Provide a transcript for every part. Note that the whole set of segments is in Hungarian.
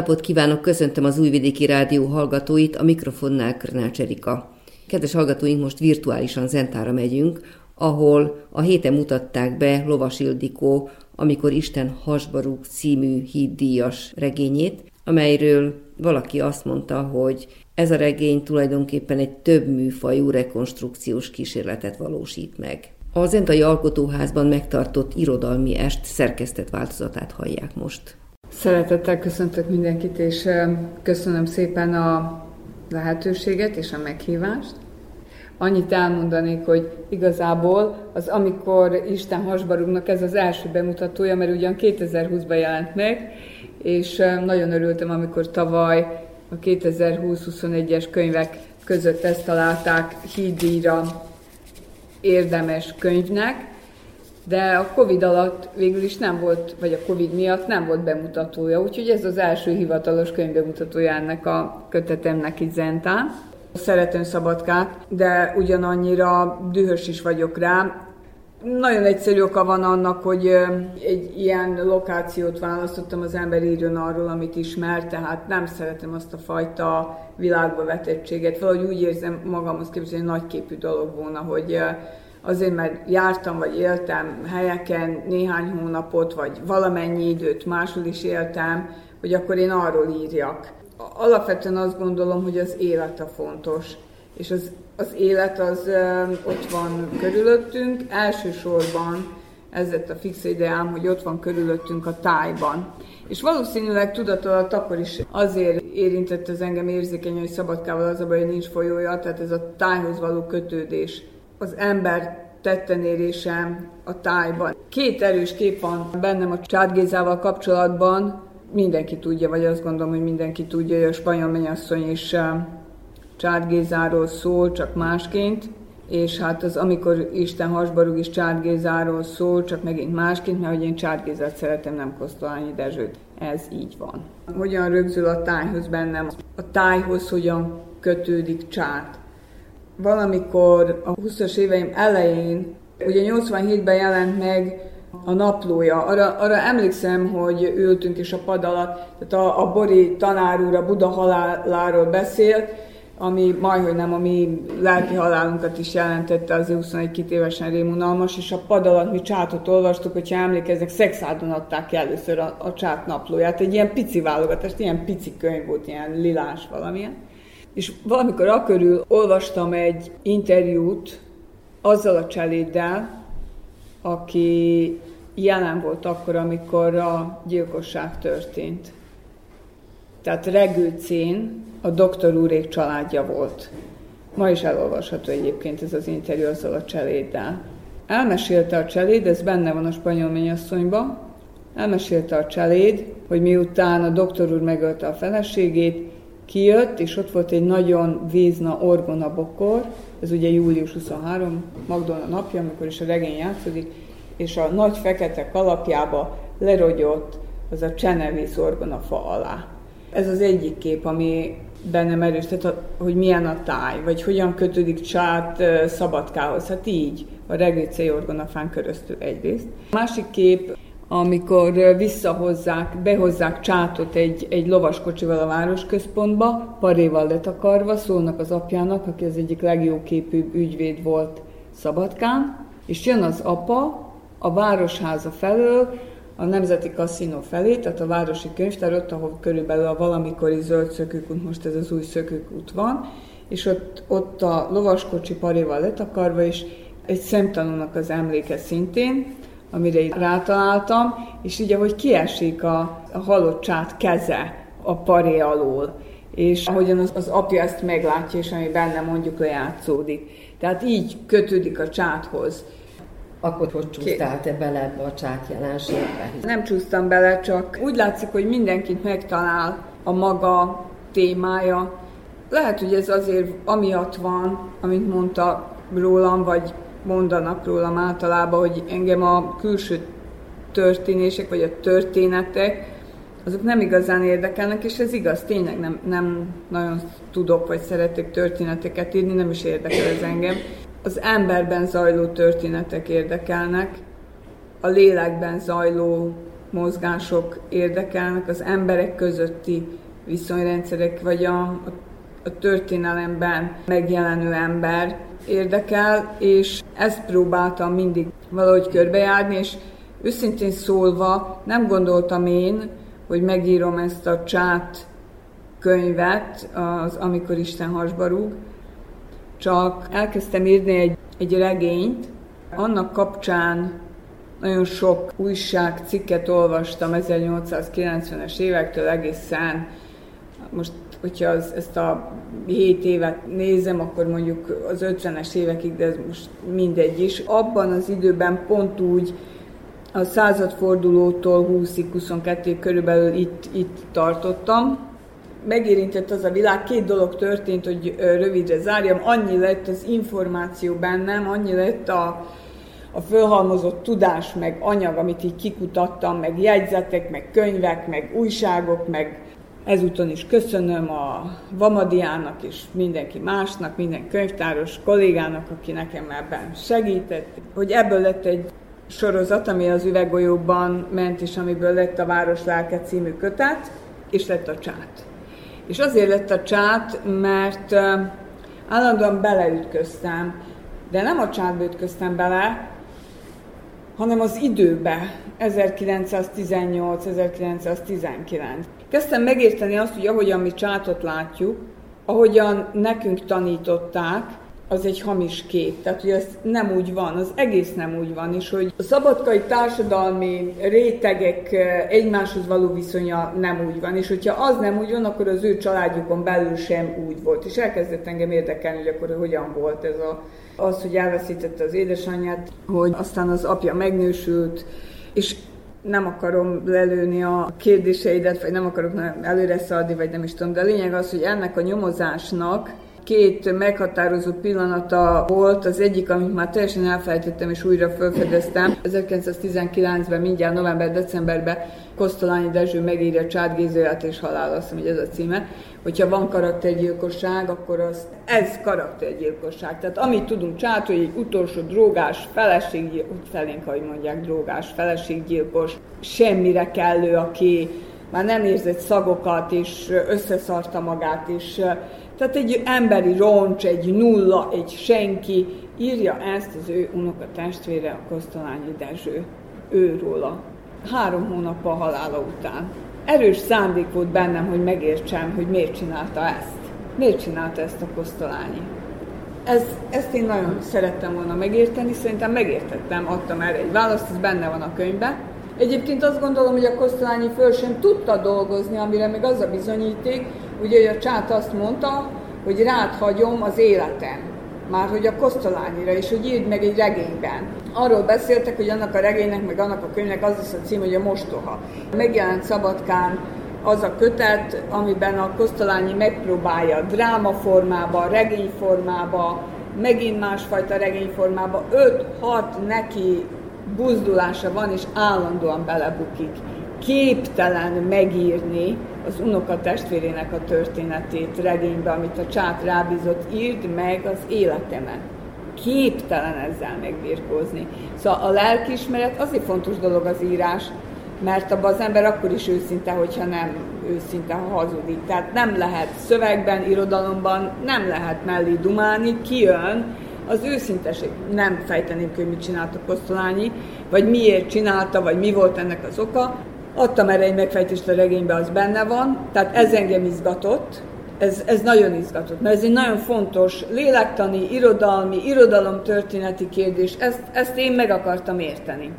napot kívánok, köszöntöm az Újvidéki Rádió hallgatóit, a mikrofonnál Krnács Erika. Kedves hallgatóink, most virtuálisan Zentára megyünk, ahol a héten mutatták be Lovas Ildikó, amikor Isten hasbarúg című híddíjas regényét, amelyről valaki azt mondta, hogy ez a regény tulajdonképpen egy több műfajú rekonstrukciós kísérletet valósít meg. A Zentai Alkotóházban megtartott irodalmi est szerkesztett változatát hallják most. Szeretettel köszöntök mindenkit, és köszönöm szépen a lehetőséget és a meghívást. Annyit elmondanék, hogy igazából az Amikor Isten hasbarúgnak ez az első bemutatója, mert ugyan 2020-ban jelent meg, és nagyon örültem, amikor tavaly a 2020-21-es könyvek között ezt találták hídíjra érdemes könyvnek, de a Covid alatt végül is nem volt, vagy a Covid miatt nem volt bemutatója, úgyhogy ez az első hivatalos könyvbemutatója ennek a kötetemnek itt Zentán. Szeretem Szabadkát, de ugyanannyira dühös is vagyok rá. Nagyon egyszerű oka van annak, hogy egy ilyen lokációt választottam, az ember írjon arról, amit ismer, tehát nem szeretem azt a fajta világba vetettséget. Valahogy úgy érzem magamhoz képest, hogy nagyképű dolog volna, hogy azért, mert jártam vagy éltem helyeken néhány hónapot, vagy valamennyi időt máshol is éltem, hogy akkor én arról írjak. Alapvetően azt gondolom, hogy az élet a fontos, és az, az élet az ott van körülöttünk, elsősorban ez lett a fix ideám, hogy ott van körülöttünk a tájban. És valószínűleg tudat akkor is azért érintett az engem érzékeny, hogy Szabadkával az a baj, hogy nincs folyója, tehát ez a tájhoz való kötődés az ember tettenérése a tájban. Két erős kép van bennem a Csádgézával kapcsolatban. Mindenki tudja, vagy azt gondolom, hogy mindenki tudja, hogy a spanyol mennyasszony is Csádgézáról szól, csak másként. És hát az, amikor Isten hasbarúg is Csádgézáról szól, csak megint másként, mert hogy én Csádgézát szeretem, nem Kosztolányi Dezsőt. Ez így van. Hogyan rögzül a tájhoz bennem? A tájhoz hogyan kötődik csát? Valamikor a 20-as éveim elején, ugye 87-ben jelent meg a naplója. Arra, arra emlékszem, hogy ültünk is a pad alatt, tehát a, a Bori tanár úr a Buda haláláról beszélt, ami majdhogy nem a mi lelki halálunkat is jelentette, az 21 évesen rémunalmas, és a pad alatt mi csátot olvastuk, hogyha emlékeznek, szexádon adták ki először a, a csát naplóját, egy ilyen pici válogatás, ilyen pici könyv volt, ilyen lilás valamilyen. És valamikor akörül olvastam egy interjút azzal a cseléddel, aki jelen volt akkor, amikor a gyilkosság történt. Tehát Regőcén a doktor úrék családja volt. Ma is elolvasható egyébként ez az interjú azzal a cseléddel. Elmesélte a cseléd, ez benne van a spanyol mennyasszonyban, elmesélte a cseléd, hogy miután a doktor úr megölte a feleségét, kijött, és ott volt egy nagyon vízna orgona bokor, ez ugye július 23, Magdolna napja, amikor is a regény játszódik, és a nagy fekete kalapjába lerogyott az a csenevész orgona fa alá. Ez az egyik kép, ami bennem erős, tehát hogy milyen a táj, vagy hogyan kötődik csát szabadkához. Hát így, a regécei orgonafán köröztül egyrészt. A másik kép amikor visszahozzák, behozzák csátot egy, egy lovaskocsival a városközpontba, paréval letakarva, szólnak az apjának, aki az egyik legjóképűbb ügyvéd volt Szabadkán, és jön az apa a városháza felől, a Nemzeti Kaszinó felé, tehát a Városi Könyvtár, ott, ahol körülbelül a valamikori zöld szökőkút, most ez az új szökőkút van, és ott, ott a lovaskocsi paréval letakarva, és egy szemtanúnak az emléke szintén, amire így rátaláltam, és így ahogy kiesik a, a halott csát keze a paré alól, és ahogyan az, az apja ezt meglátja, és ami benne mondjuk lejátszódik. Tehát így kötődik a csáthoz. Akkor hogy csúsztál te bele ebbe a csát jelenségbe? Nem csúsztam bele, csak úgy látszik, hogy mindenkit megtalál a maga témája. Lehet, hogy ez azért amiatt van, amit mondta rólam, vagy mondanak rólam általában, hogy engem a külső történések, vagy a történetek, azok nem igazán érdekelnek, és ez igaz, tényleg nem, nem nagyon tudok, vagy szeretek történeteket írni, nem is érdekel ez engem. Az emberben zajló történetek érdekelnek, a lélekben zajló mozgások érdekelnek, az emberek közötti viszonyrendszerek, vagy a, a, a történelemben megjelenő ember érdekel, és ezt próbáltam mindig valahogy körbejárni, és őszintén szólva nem gondoltam én, hogy megírom ezt a csát könyvet, az Amikor Isten hasba rúg, csak elkezdtem írni egy, egy regényt, annak kapcsán nagyon sok újság cikket olvastam 1890-es évektől egészen, most hogyha az, ezt a 7 évet nézem, akkor mondjuk az 50-es évekig, de ez most mindegy is. Abban az időben pont úgy a századfordulótól 20-ig, 22 körülbelül itt, itt tartottam. Megérintett az a világ, két dolog történt, hogy rövidre zárjam, annyi lett az információ bennem, annyi lett a, a fölhalmozott tudás, meg anyag, amit így kikutattam, meg jegyzetek, meg könyvek, meg újságok, meg ezúton is köszönöm a Vamadiának és mindenki másnak, minden könyvtáros kollégának, aki nekem ebben segített, hogy ebből lett egy sorozat, ami az üveggolyóban ment, és amiből lett a Város Lelke című kötet, és lett a csát. És azért lett a csát, mert állandóan beleütköztem, de nem a csátba ütköztem bele, hanem az időbe, 1918-1919. Kezdtem megérteni azt, hogy ahogyan mi csátot látjuk, ahogyan nekünk tanították, az egy hamis kép. Tehát, hogy ez nem úgy van, az egész nem úgy van, és hogy a szabadkai társadalmi rétegek eh, egymáshoz való viszonya nem úgy van, és hogyha az nem úgy van, akkor az ő családjukon belül sem úgy volt. És elkezdett engem érdekelni, hogy akkor hogyan volt ez a, az, hogy elveszítette az édesanyját, hogy aztán az apja megnősült, és nem akarom lelőni a kérdéseidet, vagy nem akarok előre szaladni, vagy nem is tudom, de a lényeg az, hogy ennek a nyomozásnak két meghatározó pillanata volt. Az egyik, amit már teljesen elfelejtettem és újra felfedeztem. 1919-ben, mindjárt november-decemberben Kosztolányi Dezső megírja Csád Gézőját és halál, azt hogy ez a címe. Hogyha van karaktergyilkosság, akkor az, ez karaktergyilkosság. Tehát amit tudunk Csát, hogy egy utolsó drogás, feleség, felénk, ahogy mondják, drogás, feleséggyilkos, semmire kellő, aki már nem érzett szagokat, és összeszarta magát, és tehát egy emberi roncs, egy nulla, egy senki, írja ezt az ő unoka testvére, a Kosztolányi Dezső, őróla. Három hónap a halála után. Erős szándék volt bennem, hogy megértsem, hogy miért csinálta ezt. Miért csinálta ezt a Kosztolányi. Ez, ezt én nagyon szerettem volna megérteni, szerintem megértettem, adtam erre egy választ, ez benne van a könyvben. Egyébként azt gondolom, hogy a Kosztolányi föl sem tudta dolgozni, amire még az a bizonyíték, ugye, a csát azt mondta, hogy rád hagyom az életem. Már hogy a Kosztolányira, és hogy írd meg egy regényben. Arról beszéltek, hogy annak a regénynek, meg annak a könyvnek az lesz a cím, hogy a mostoha. Megjelent Szabadkán az a kötet, amiben a Kosztolányi megpróbálja dráma formába, regény formába, megint másfajta regényformába, 5-6 neki buzdulása van, és állandóan belebukik. Képtelen megírni az unoka testvérének a történetét regénybe, amit a csát rábízott, írd meg az életemet. Képtelen ezzel megbírkózni. Szóval a lelkiismeret azért fontos dolog az írás, mert abban az ember akkor is őszinte, hogyha nem őszinte, ha hazudik. Tehát nem lehet szövegben, irodalomban, nem lehet mellé dumálni, kijön, az őszinteség. Nem fejteném hogy mit csinált a Kosztolányi, vagy miért csinálta, vagy mi volt ennek az oka. Adtam erre egy megfejtést a regényben, az benne van, tehát ez engem izgatott, ez, ez nagyon izgatott, mert ez egy nagyon fontos lélektani, irodalmi, irodalomtörténeti kérdés, ezt, ezt én meg akartam érteni.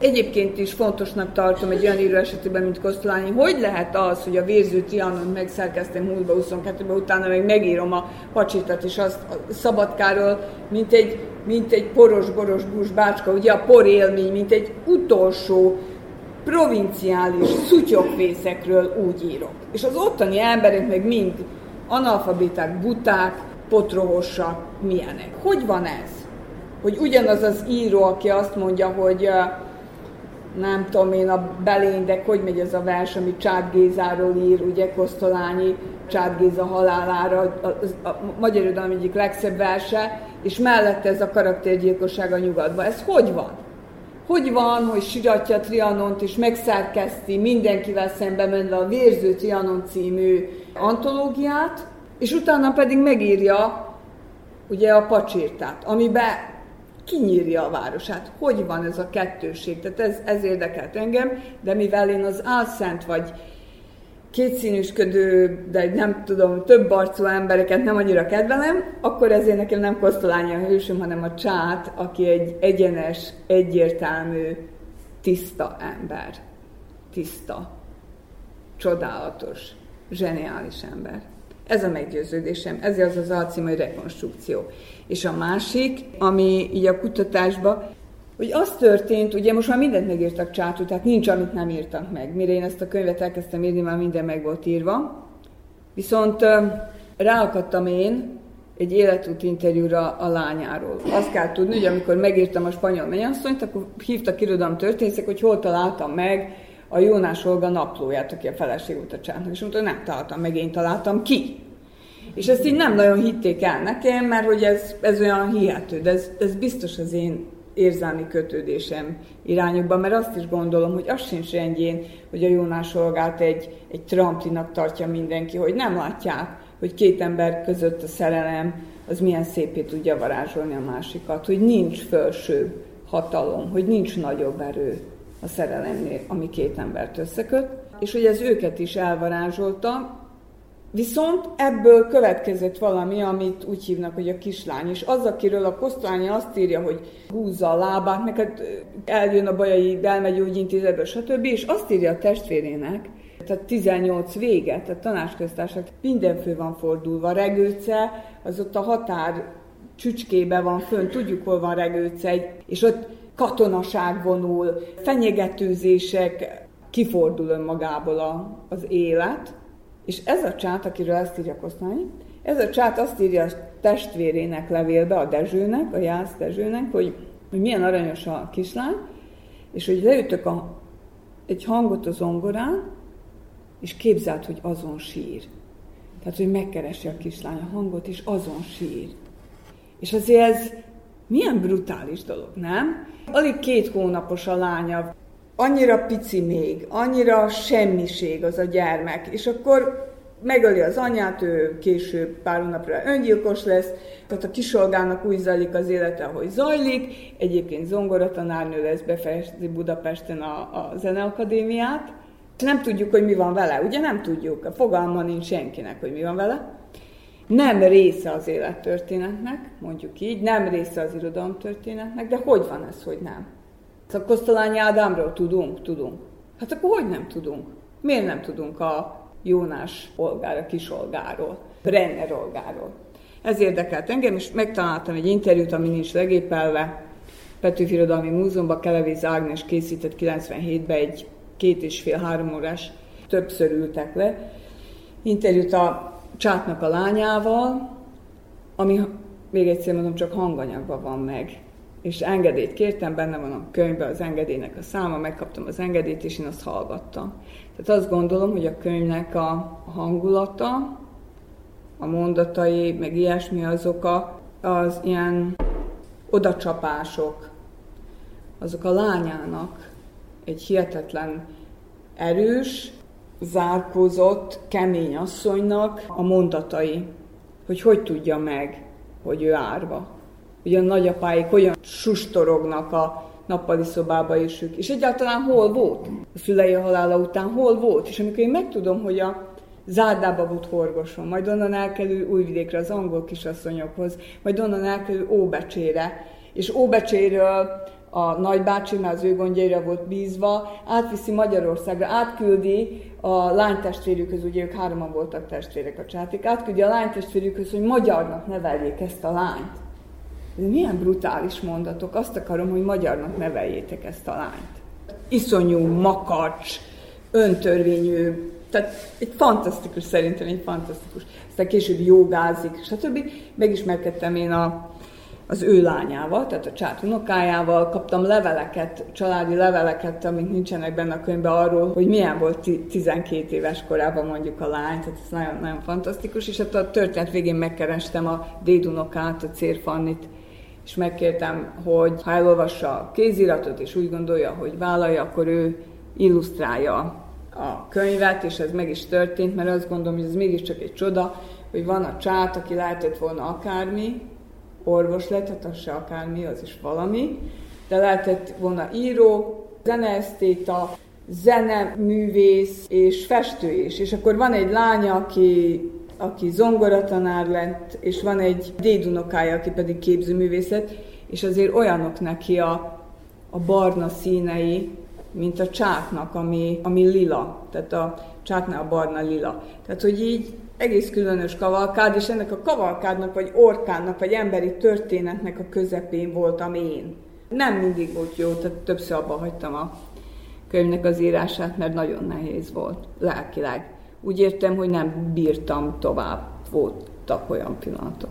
Egyébként is fontosnak tartom egy olyan író esetében, mint Kosztolányi, hogy lehet az, hogy a vérző Trianon megszerkeztem 20-22-ben, utána meg megírom a pacsitat, és azt a Szabadkáról, mint egy, mint egy poros-boros bácska, ugye a por élmény, mint egy utolsó provinciális szutyokvészekről úgy írok. És az ottani emberek meg mind analfabiták, buták, potrohosak, milyenek. Hogy van ez? Hogy ugyanaz az író, aki azt mondja, hogy nem tudom én, a beléndek, hogy megy ez a vers, ami Csád Gézáról ír, ugye Kosztolányi Csád Géza halálára, a, a, a magyar egyik legszebb verse, és mellette ez a karaktergyilkosság a nyugatban. Ez hogy van? Hogy van, hogy siratja Trianont és megszerkeszti mindenkivel szembe menve a Vérző Trianon című antológiát, és utána pedig megírja ugye a pacsirtát, amiben kinyírja a városát. Hogy van ez a kettőség? Tehát ez, ez érdekelt engem, de mivel én az álszent vagy kétszínűsködő, de nem tudom, több arcú embereket nem annyira kedvelem, akkor ezért nekem nem Kosztolányi a hősöm, hanem a csát, aki egy egyenes, egyértelmű, tiszta ember. Tiszta, csodálatos, zseniális ember. Ez a meggyőződésem, ez az az alcím, hogy rekonstrukció. És a másik, ami így a kutatásban, hogy az történt, ugye most már mindent megírtak csátú, tehát nincs, amit nem írtak meg. Mire én ezt a könyvet elkezdtem írni, már minden meg volt írva. Viszont ráakadtam én egy életút interjúra a lányáról. Azt kell tudni, hogy amikor megírtam a spanyol mennyasszonyt, akkor hívtak irodalom történészek, hogy hol találtam meg a Jónás Olga naplóját, aki a feleség volt a csátnak. És mondta, nem találtam meg, én találtam ki. És ezt így nem nagyon hitték el nekem, mert hogy ez, ez olyan hihető, de ez, ez biztos az én érzelmi kötődésem irányokban, mert azt is gondolom, hogy az sincs rendjén, hogy a Jónás Olgát egy, egy tramplinak tartja mindenki, hogy nem látják, hogy két ember között a szerelem az milyen szépé tudja varázsolni a másikat, hogy nincs felső hatalom, hogy nincs nagyobb erő a szerelemnél, ami két embert összeköt, és hogy ez őket is elvarázsolta, Viszont ebből következett valami, amit úgy hívnak, hogy a kislány. És az, akiről a Kosztolányi azt írja, hogy húzza a lábát, neked eljön a bajai belmegyógyintézetbe, stb. És azt írja a testvérének, tehát 18 vége, tehát tanácsköztársak, minden fő van fordulva. Regőce, az ott a határ csücskébe van fönn, tudjuk, hol van Regőce, és ott katonaság vonul, fenyegetőzések, kifordul önmagából a, az élet, és ez a csát, akiről ezt írja Kosztolányi, ez a csát azt írja a testvérének levélbe, a Dezsőnek, a Jász Dezsőnek, hogy, hogy milyen aranyos a kislány, és hogy leütök a, egy hangot a zongorán, és képzelt, hogy azon sír. Tehát, hogy megkeresi a kislány a hangot, és azon sír. És azért ez milyen brutális dolog, nem? Alig két hónapos a lánya, annyira pici még, annyira semmiség az a gyermek, és akkor megöli az anyát, ő később pár hónapra öngyilkos lesz, tehát a kisolgának úgy zajlik az élete, ahogy zajlik, egyébként zongoratanárnő lesz, befejezi Budapesten a, a zeneakadémiát, nem tudjuk, hogy mi van vele, ugye nem tudjuk, a fogalma nincs senkinek, hogy mi van vele. Nem része az élettörténetnek, mondjuk így, nem része az irodalomtörténetnek, de hogy van ez, hogy nem? Szóval Kosztolányi Ádámról tudunk? Tudunk. Hát akkor hogy nem tudunk? Miért nem tudunk a Jónás Olgára, Kisolgáról, Brenner Olgáról? Ez érdekelt engem, és megtaláltam egy interjút, ami nincs legépelve. Petőfi Irodalmi Múzeumban Kelevéz Ágnes készített 97-ben egy két és fél-három órás, többször ültek le, interjút a Csátnak a lányával, ami még egyszer mondom, csak hanganyagban van meg és engedélyt kértem, benne van a könyvben az engedélynek a száma, megkaptam az engedélyt, és én azt hallgattam. Tehát azt gondolom, hogy a könyvnek a hangulata, a mondatai, meg ilyesmi azok a, az ilyen odacsapások, azok a lányának egy hihetetlen erős, zárkózott, kemény asszonynak a mondatai, hogy hogy tudja meg, hogy ő árva hogy a nagyapáik hogyan sustorognak a nappali szobába is ők. És egyáltalán hol volt? A szülei halála után hol volt? És amikor én megtudom, hogy a Zárdába volt horgoson, majd onnan elkerül Újvidékre az angol kisasszonyokhoz, majd onnan elkerül Óbecsére, és Óbecséről a nagybácsi, mert az ő gondjaira volt bízva, átviszi Magyarországra, átküldi a lánytestvérükhöz, ugye ők hároman voltak testvérek a csátik, átküldi a lánytestvérükhöz, hogy magyarnak neveljék ezt a lányt. Milyen brutális mondatok, azt akarom, hogy magyarnak neveljétek ezt a lányt. Iszonyú, makacs, öntörvényű, tehát egy fantasztikus, szerintem egy fantasztikus. Aztán később jogázik, stb. Megismerkedtem én a, az ő lányával, tehát a csát unokájával, kaptam leveleket, családi leveleket, amik nincsenek benne a könyvben arról, hogy milyen volt 12 éves korában mondjuk a lány, tehát ez nagyon, nagyon fantasztikus, és hát a történet végén megkerestem a dédunokát, a Cérfannit, és megkértem, hogy ha elolvassa a kéziratot, és úgy gondolja, hogy vállalja, akkor ő illusztrálja a könyvet, és ez meg is történt, mert azt gondolom, hogy ez mégiscsak egy csoda, hogy van a csát, aki lehetett volna akármi, orvos lett, hát az se akármi, az is valami, de lehetett volna író, zeneesztéta, zeneművész és festő is. És akkor van egy lánya, aki, aki zongoratanár lett, és van egy dédunokája, aki pedig képzőművész lett, és azért olyanok neki a, a barna színei, mint a csáknak, ami, ami lila. Tehát a csáknál a barna lila. Tehát, hogy így egész különös kavalkád, és ennek a kavalkádnak, vagy orkánnak, vagy emberi történetnek a közepén voltam én. Nem mindig volt jó, tehát többször abba hagytam a könyvnek az írását, mert nagyon nehéz volt lelkileg. Úgy értem, hogy nem bírtam tovább, voltak olyan pillanatok.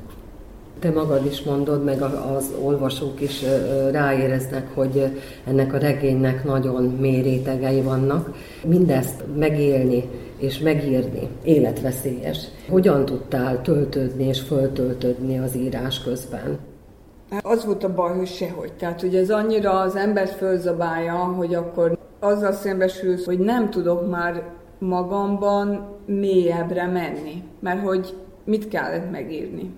Te magad is mondod, meg az olvasók is ráéreznek, hogy ennek a regénynek nagyon mély rétegei vannak. Mindezt megélni és megírni életveszélyes. Hogyan tudtál töltődni és föltöltődni az írás közben? Az volt a baj, hogy sehogy. Tehát, hogy ez annyira az embert fölzabálja, hogy akkor azzal szembesülsz, hogy nem tudok már magamban mélyebbre menni, mert hogy mit kellett megírni.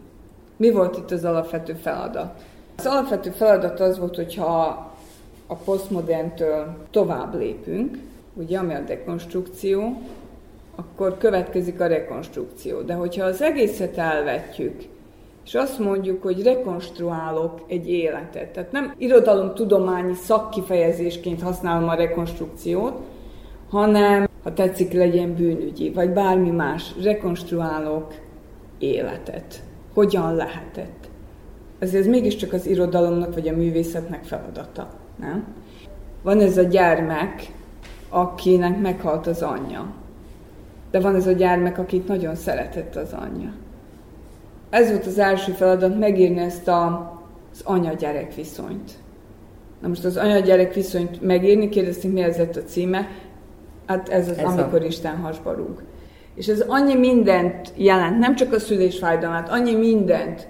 Mi volt itt az alapvető feladat? Az alapvető feladat az volt, hogyha a posztmoderntől tovább lépünk, ugye, ami a dekonstrukció, akkor következik a rekonstrukció. De hogyha az egészet elvetjük, és azt mondjuk, hogy rekonstruálok egy életet. Tehát nem irodalomtudományi szakkifejezésként használom a rekonstrukciót, hanem, ha tetszik, legyen bűnügyi, vagy bármi más, rekonstruálok életet. Hogyan lehetett? Ezért ez mégiscsak az irodalomnak vagy a művészetnek feladata, nem? Van ez a gyermek, akinek meghalt az anyja. De van ez a gyermek, akit nagyon szeretett az anyja ez volt az első feladat, megírni ezt a, az anya-gyerek viszonyt. Na most az anya-gyerek viszonyt megírni, kérdeztünk, mi ez a címe, hát ez az, ez amikor a... Isten hasba rúg. És ez annyi mindent jelent, nem csak a szülésfájdalmát, annyi mindent,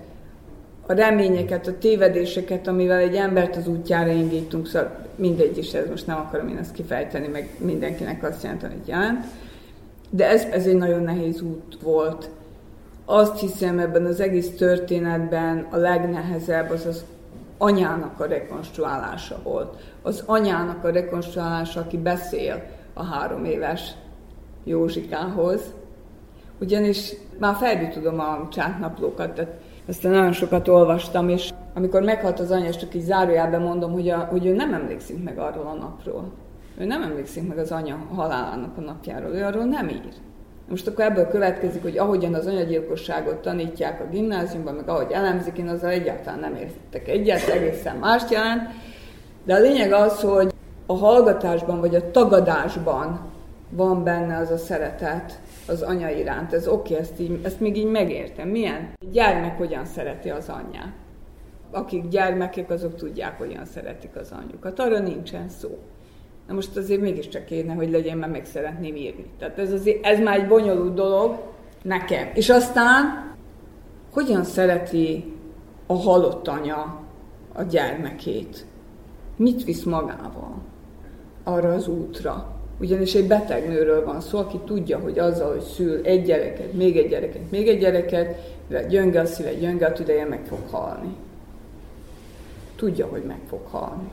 a reményeket, a tévedéseket, amivel egy embert az útjára indítunk, szóval mindegy is, ez most nem akarom én ezt kifejteni, meg mindenkinek azt jelenteni, hogy jelent. De ez, ez egy nagyon nehéz út volt azt hiszem ebben az egész történetben a legnehezebb az az anyának a rekonstruálása volt. Az anyának a rekonstruálása, aki beszél a három éves Józsikához, ugyanis már felbi tudom a csáknaplókat, tehát aztán nagyon sokat olvastam, és amikor meghalt az anya, és csak így zárójában mondom, hogy, a, hogy ő nem emlékszik meg arról a napról. Ő nem emlékszik meg az anya halálának a napjáról, ő arról nem ír. Most akkor ebből következik, hogy ahogyan az anyagyilkosságot tanítják a gimnáziumban, meg ahogy elemzik, én azzal egyáltalán nem értek egyet, egészen mást jelent. De a lényeg az, hogy a hallgatásban vagy a tagadásban van benne az a szeretet az anya iránt. Ez oké, okay, ezt, így, ezt még így megértem. Milyen? Gyermek hogyan szereti az anyját. Akik gyermekek, azok tudják, hogyan szeretik az anyjukat. Arra nincsen szó. Na most azért mégiscsak kéne, hogy legyen, mert meg szeretném írni. Tehát ez, azért, ez már egy bonyolult dolog nekem. És aztán, hogyan szereti a halott anya a gyermekét? Mit visz magával arra az útra? Ugyanis egy beteg nőről van szó, aki tudja, hogy azzal, hogy szül egy gyereket, még egy gyereket, még egy gyereket, mivel gyönge a szíve, gyönge a tüdeje, meg fog halni. Tudja, hogy meg fog halni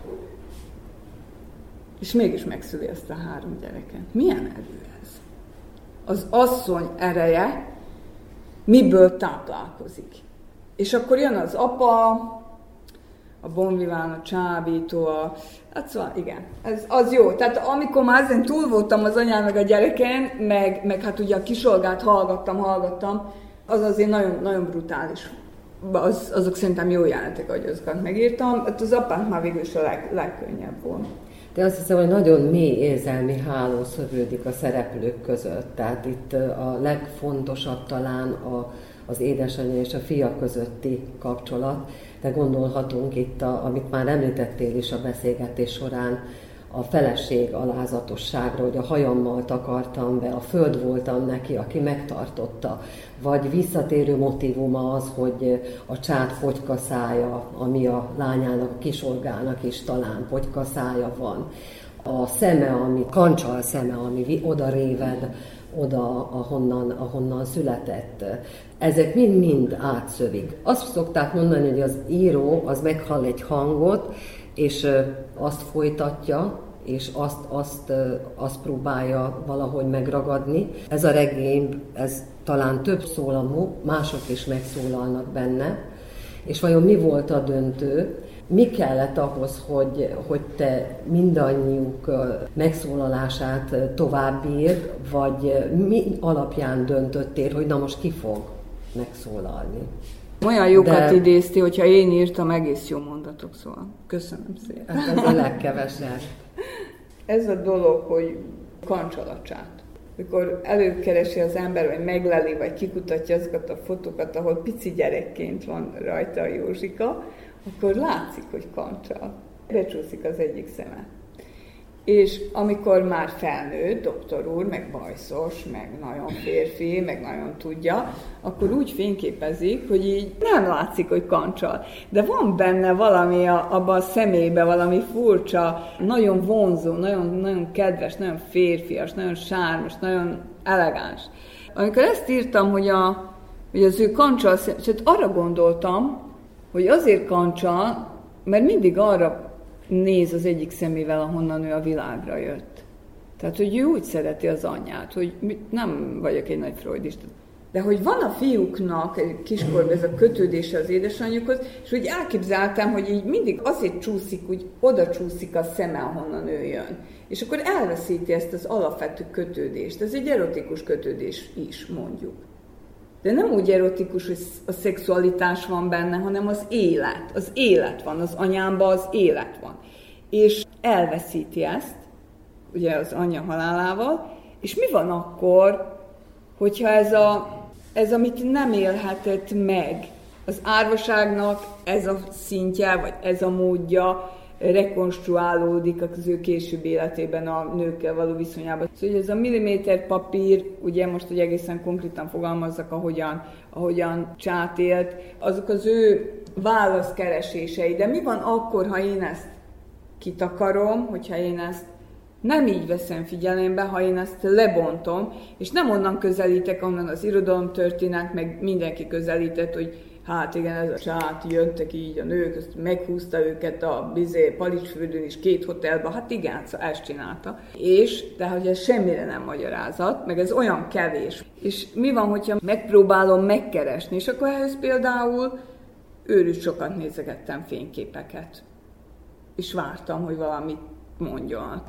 és mégis megszüli ezt a három gyereket. Milyen erő ez? Az asszony ereje miből táplálkozik. És akkor jön az apa, a bonviván, a csábító, a... Hát szóval igen, ez, az jó. Tehát amikor már ezen túl voltam az anyám meg a gyereken, meg, meg hát ugye a kisolgát hallgattam, hallgattam, az azért nagyon, nagyon brutális. Az, azok szerintem jó jelentek, hogy azokat megírtam. Hát az apánk már végül is a leg, legkönnyebb volt de azt hiszem, hogy nagyon mély érzelmi háló szövődik a szereplők között. Tehát itt a legfontosabb talán a, az édesanyja és a fia közötti kapcsolat, de gondolhatunk itt, a, amit már említettél is a beszélgetés során, a feleség alázatosságra, hogy a hajammal takartam be, a föld voltam neki, aki megtartotta, vagy visszatérő motivuma az, hogy a csát fogykaszája, ami a lányának, a kisorgának is talán fogykaszája van, a szeme, ami kancsal szeme, ami oda réved, oda, ahonnan, ahonnan született. Ezek mind-mind átszövik. Azt szokták mondani, hogy az író az meghall egy hangot, és azt folytatja, és azt, azt, azt próbálja valahogy megragadni. Ez a regény, ez talán több szólamú, mások is megszólalnak benne. És vajon mi volt a döntő? Mi kellett ahhoz, hogy, hogy te mindannyiuk megszólalását továbbír, vagy mi alapján döntöttél, hogy na most ki fog megszólalni? Olyan jókat De... idézti, hogyha én írtam, egész jó mondatok, szóval köszönöm szépen. Hát ez a legkevesebb. ez a dolog, hogy kancsalacsát. Mikor előkeresi az ember, vagy megleli, vagy kikutatja azokat a fotókat, ahol pici gyerekként van rajta a Józsika, akkor látszik, hogy kancsal. Becsúszik az egyik szeme. És amikor már felnőtt, doktor úr, meg bajszos, meg nagyon férfi, meg nagyon tudja, akkor úgy fényképezik, hogy így nem látszik, hogy kancsal. De van benne valami a, abban a szemébe, valami furcsa, nagyon vonzó, nagyon, nagyon kedves, nagyon férfias, nagyon sármos, nagyon elegáns. Amikor ezt írtam, hogy, a, hogy az ő kancsal, és arra gondoltam, hogy azért kancsal, mert mindig arra néz az egyik szemével, ahonnan ő a világra jött. Tehát, hogy ő úgy szereti az anyját, hogy nem vagyok egy nagy freudista, de hogy van a fiúknak kiskorban ez a kötődése az édesanyjukhoz, és úgy elképzeltem, hogy így mindig azért csúszik, úgy oda csúszik a szeme, ahonnan ő jön. És akkor elveszíti ezt az alapvető kötődést. Ez egy erotikus kötődés is, mondjuk. De nem úgy erotikus, hogy a szexualitás van benne, hanem az élet. Az élet van, az anyámban az élet van. És elveszíti ezt, ugye az anya halálával, és mi van akkor, hogyha ez, a, ez amit nem élhetett meg, az árvaságnak ez a szintje, vagy ez a módja, rekonstruálódik az ő később életében a nőkkel való viszonyában. Szóval ez a milliméter papír, ugye most, hogy egészen konkrétan fogalmazzak, ahogyan, ahogyan csát élt, azok az ő válaszkeresései. De mi van akkor, ha én ezt kitakarom, hogyha én ezt nem így veszem figyelembe, ha én ezt lebontom, és nem onnan közelítek, onnan az irodalom történet, meg mindenki közelített, hogy hát igen, ez a csát, jöttek így a nők, ezt meghúzta őket a bizé, Palicsfürdőn is két hotelba, hát igen, szóval ezt csinálta. És, de hogy ez semmire nem magyarázat, meg ez olyan kevés. És mi van, hogyha megpróbálom megkeresni, és akkor ehhez például őrült sokat nézegettem fényképeket. És vártam, hogy valamit mondjanak.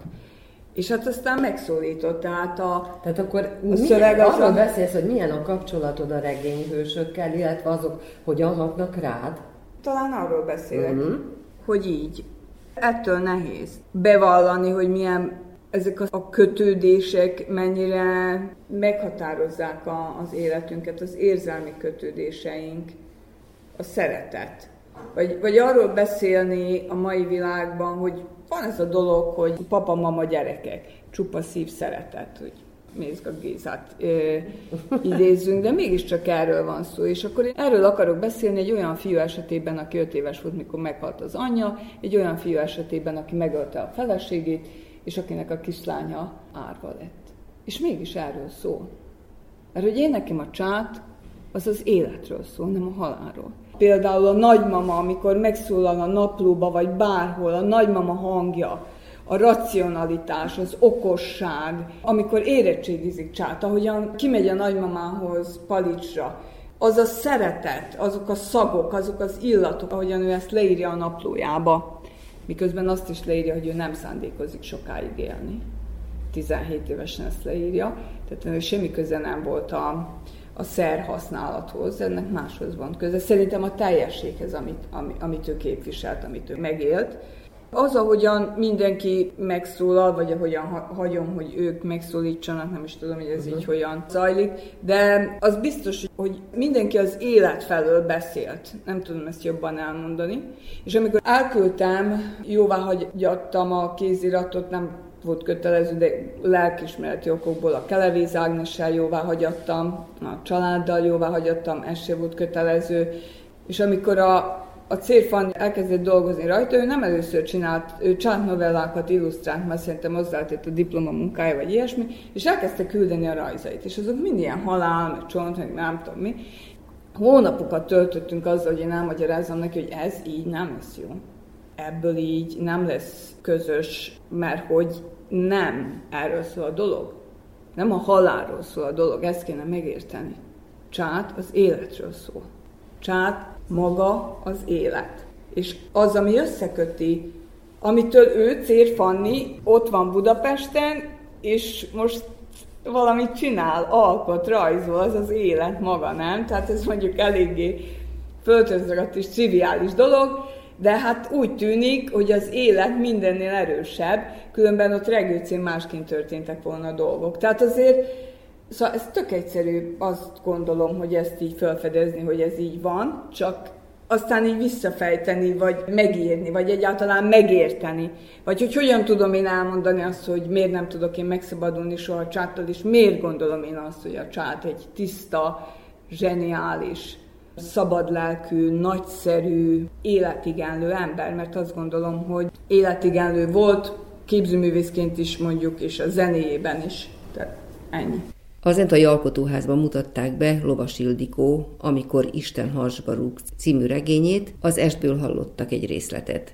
És hát aztán megszólított, tehát a, tehát akkor a szöveg az arról beszélsz, hogy milyen a kapcsolatod a regényhősökkel, illetve azok hogyan hatnak rád? Talán arról beszélek, uh-huh. hogy így. Ettől nehéz bevallani, hogy milyen ezek a kötődések mennyire meghatározzák a, az életünket, az érzelmi kötődéseink, a szeretet. Vagy, vagy arról beszélni a mai világban, hogy van ez a dolog, hogy papa, mama, gyerekek, csupa szív szeretet, hogy Mézga Gézát ö, idézzünk, de mégiscsak erről van szó. És akkor én erről akarok beszélni egy olyan fiú esetében, aki öt éves volt, mikor meghalt az anyja, egy olyan fiú esetében, aki megölte a feleségét, és akinek a kislánya árva lett. És mégis erről szól. Mert hogy én nekem a csát, az az életről szól, nem a halálról. Például a nagymama, amikor megszólal a naplóba, vagy bárhol, a nagymama hangja, a racionalitás, az okosság, amikor érettségizik csát, ahogyan kimegy a nagymamához palicsra, az a szeretet, azok a szagok, azok az illatok, ahogyan ő ezt leírja a naplójába, miközben azt is leírja, hogy ő nem szándékozik sokáig élni. 17 évesen ezt leírja, tehát semmi köze nem volt a, a szer használathoz, ennek máshoz van köze. Szerintem a teljességhez, amit, amit ő képviselt, amit ő megélt. Az, ahogyan mindenki megszólal, vagy ahogyan hagyom, hogy ők megszólítsanak, nem is tudom, hogy ez uh-huh. így hogyan zajlik, de az biztos, hogy mindenki az élet felől beszélt. Nem tudom ezt jobban elmondani. És amikor elküldtem, jóvá hagyattam a kéziratot, nem volt kötelező, de lelkismereti okokból a Kelevéz Ágnessel jóvá hagyattam, a családdal jóvá hagyattam, ez se volt kötelező. És amikor a a Cérfan elkezdett dolgozni rajta, ő nem először csinált, ő családnovellákat illusztrált, mert szerintem hozzátett a diploma munkája, vagy ilyesmi, és elkezdte küldeni a rajzait, és azok mind ilyen halál, meg csont, meg nem tudom mi. Hónapokat töltöttünk azzal, hogy én elmagyarázom neki, hogy ez így nem lesz jó. Ebből így nem lesz közös, mert hogy nem erről szól a dolog. Nem a halálról szól a dolog, ezt kéne megérteni. Csát az életről szól. Csát maga az élet. És az, ami összeköti, amitől ő, Cér Fanni, ott van Budapesten, és most valamit csinál, alkot, rajzol, az az élet maga, nem? Tehát ez mondjuk eléggé föltözragadt és triviális dolog, de hát úgy tűnik, hogy az élet mindennél erősebb, különben ott regőcén másként történtek volna a dolgok. Tehát azért Szóval ez tök egyszerű, azt gondolom, hogy ezt így felfedezni, hogy ez így van, csak aztán így visszafejteni, vagy megírni, vagy egyáltalán megérteni. Vagy hogy hogyan tudom én elmondani azt, hogy miért nem tudok én megszabadulni soha a csáttól, és miért gondolom én azt, hogy a csát egy tiszta, zseniális, szabadlelkű, nagyszerű, életigenlő ember, mert azt gondolom, hogy életigenlő volt, képzőművészként is mondjuk, és a zenéjében is. Tehát ennyi. Az Entai Alkotóházban mutatták be Lovas Ildikó, amikor Isten harsba rúg című regényét, az estből hallottak egy részletet.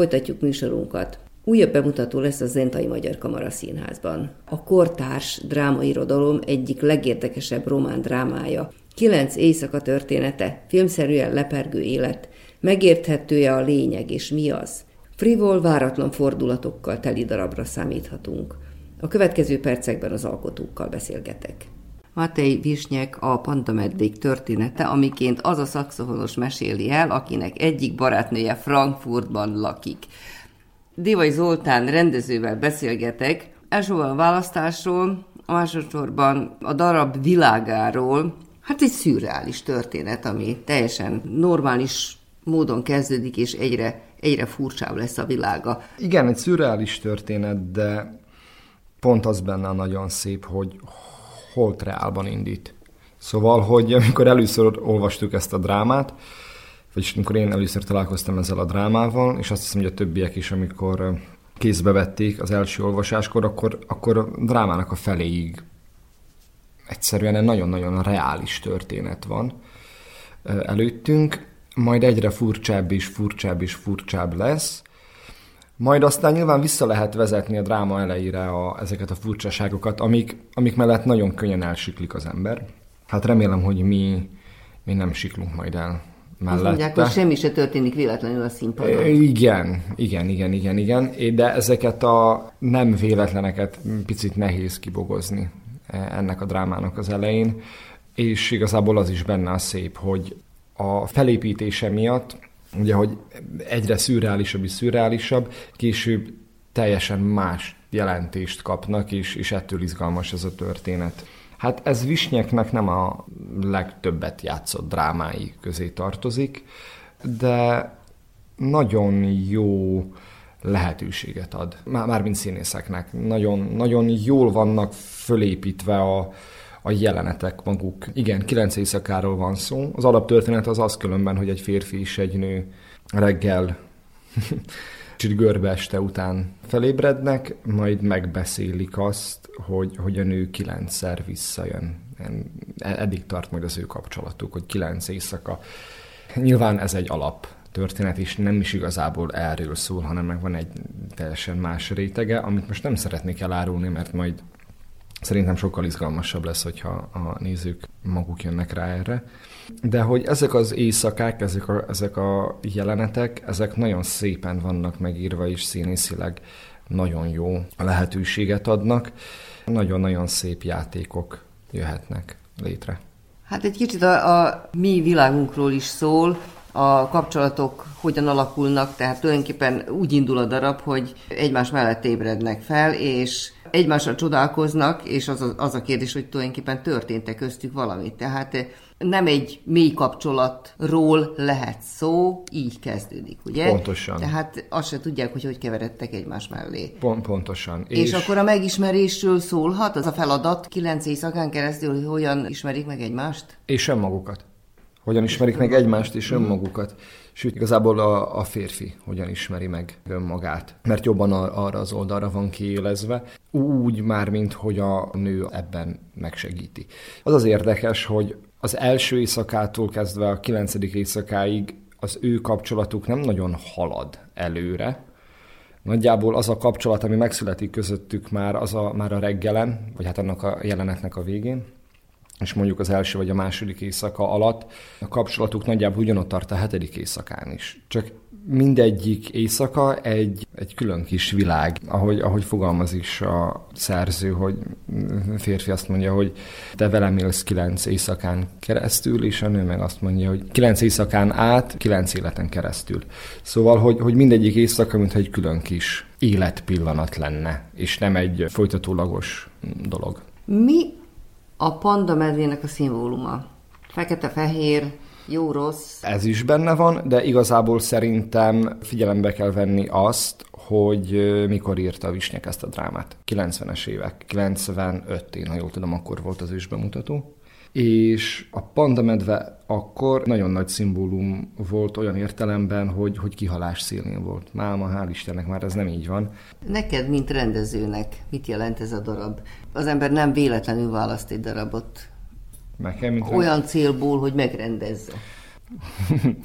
Folytatjuk műsorunkat. Újabb bemutató lesz a Zentai Magyar Kamara Színházban. A kortárs drámairodalom egyik legérdekesebb román drámája. Kilenc éjszaka története, filmszerűen lepergő élet, megérthetője a lényeg és mi az. Frivol, váratlan fordulatokkal teli darabra számíthatunk. A következő percekben az alkotókkal beszélgetek. Matej Visnyek a Pantamedvék története, amiként az a szakszofonos meséli el, akinek egyik barátnője Frankfurtban lakik. Divai Zoltán rendezővel beszélgetek, elsősorban a választásról, a másodszorban a darab világáról, hát egy szürreális történet, ami teljesen normális módon kezdődik, és egyre, egyre furcsább lesz a világa. Igen, egy szürreális történet, de pont az benne nagyon szép, hogy holt reálban indít. Szóval, hogy amikor először olvastuk ezt a drámát, vagyis amikor én először találkoztam ezzel a drámával, és azt hiszem, hogy a többiek is, amikor kézbe vették az első olvasáskor, akkor, akkor a drámának a feléig egyszerűen egy nagyon-nagyon reális történet van előttünk, majd egyre furcsább és furcsább és furcsább lesz, majd aztán nyilván vissza lehet vezetni a dráma elejére a, ezeket a furcsaságokat, amik, amik mellett nagyon könnyen elsiklik az ember. Hát remélem, hogy mi, mi nem siklunk majd el mellette. Azt mondják, hogy semmi se történik véletlenül a színpadon. Igen, igen, igen, igen, igen, de ezeket a nem véletleneket picit nehéz kibogozni e, ennek a drámának az elején, és igazából az is benne a szép, hogy a felépítése miatt, ugye, hogy egyre szürreálisabb és szürreálisabb, később teljesen más jelentést kapnak, és, és ettől izgalmas ez a történet. Hát ez Visnyeknek nem a legtöbbet játszott drámái közé tartozik, de nagyon jó lehetőséget ad, mármint színészeknek. Nagyon, nagyon jól vannak fölépítve a, a jelenetek maguk. Igen, kilenc éjszakáról van szó. Az alaptörténet az az különben, hogy egy férfi és egy nő reggel kicsit görbe este után felébrednek, majd megbeszélik azt, hogy, hogy a nő kilencszer visszajön. Eddig tart majd az ő kapcsolatuk, hogy kilenc éjszaka. Nyilván ez egy alap történet, és nem is igazából erről szól, hanem meg van egy teljesen más rétege, amit most nem szeretnék elárulni, mert majd Szerintem sokkal izgalmasabb lesz, hogyha a nézők maguk jönnek rá erre. De hogy ezek az éjszakák, ezek a, ezek a jelenetek, ezek nagyon szépen vannak megírva, és színészileg nagyon jó lehetőséget adnak. Nagyon-nagyon szép játékok jöhetnek létre. Hát egy kicsit a, a mi világunkról is szól, a kapcsolatok hogyan alakulnak, tehát tulajdonképpen úgy indul a darab, hogy egymás mellett ébrednek fel, és egymásra csodálkoznak, és az a, az a kérdés, hogy tulajdonképpen történt-e köztük valami. Tehát eh, nem egy mély kapcsolatról lehet szó, így kezdődik, ugye? Pontosan. Tehát azt se tudják, hogy hogy keveredtek egymás mellé. Pont, pontosan. És, és akkor a megismerésről szólhat az a feladat kilenc éjszakán keresztül, hogy hogyan ismerik meg egymást? És önmagukat. Hogyan ismerik meg egymást és önmagukat. Sőt, igazából a, a férfi hogyan ismeri meg önmagát. Mert jobban arra az oldalra van kiélezve, úgy már, mint hogy a nő ebben megsegíti. Az az érdekes, hogy az első éjszakától kezdve a kilencedik éjszakáig az ő kapcsolatuk nem nagyon halad előre. Nagyjából az a kapcsolat, ami megszületik közöttük már, az a, már a reggelen, vagy hát annak a jelenetnek a végén, és mondjuk az első vagy a második éjszaka alatt a kapcsolatuk nagyjából ugyanott tart a hetedik éjszakán is. Csak mindegyik éjszaka egy, egy külön kis világ, ahogy, ahogy fogalmaz is a szerző, hogy férfi azt mondja, hogy te velem élsz kilenc éjszakán keresztül, és a nő meg azt mondja, hogy kilenc éjszakán át, kilenc életen keresztül. Szóval, hogy, hogy mindegyik éjszaka, mintha egy külön kis életpillanat lenne, és nem egy folytatólagos dolog. Mi a panda medvének a szimbóluma. Fekete-fehér, jó-rossz. Ez is benne van, de igazából szerintem figyelembe kell venni azt, hogy mikor írta a Visnyek ezt a drámát. 90-es évek, 95 én, ha jól tudom, akkor volt az ősbemutató és a panda medve akkor nagyon nagy szimbólum volt olyan értelemben, hogy, hogy kihalás szélén volt. Máma, hál' Istennek már ez nem így van. Neked, mint rendezőnek, mit jelent ez a darab? Az ember nem véletlenül választ egy darabot. Nekem, mint Olyan rend... célból, hogy megrendezze.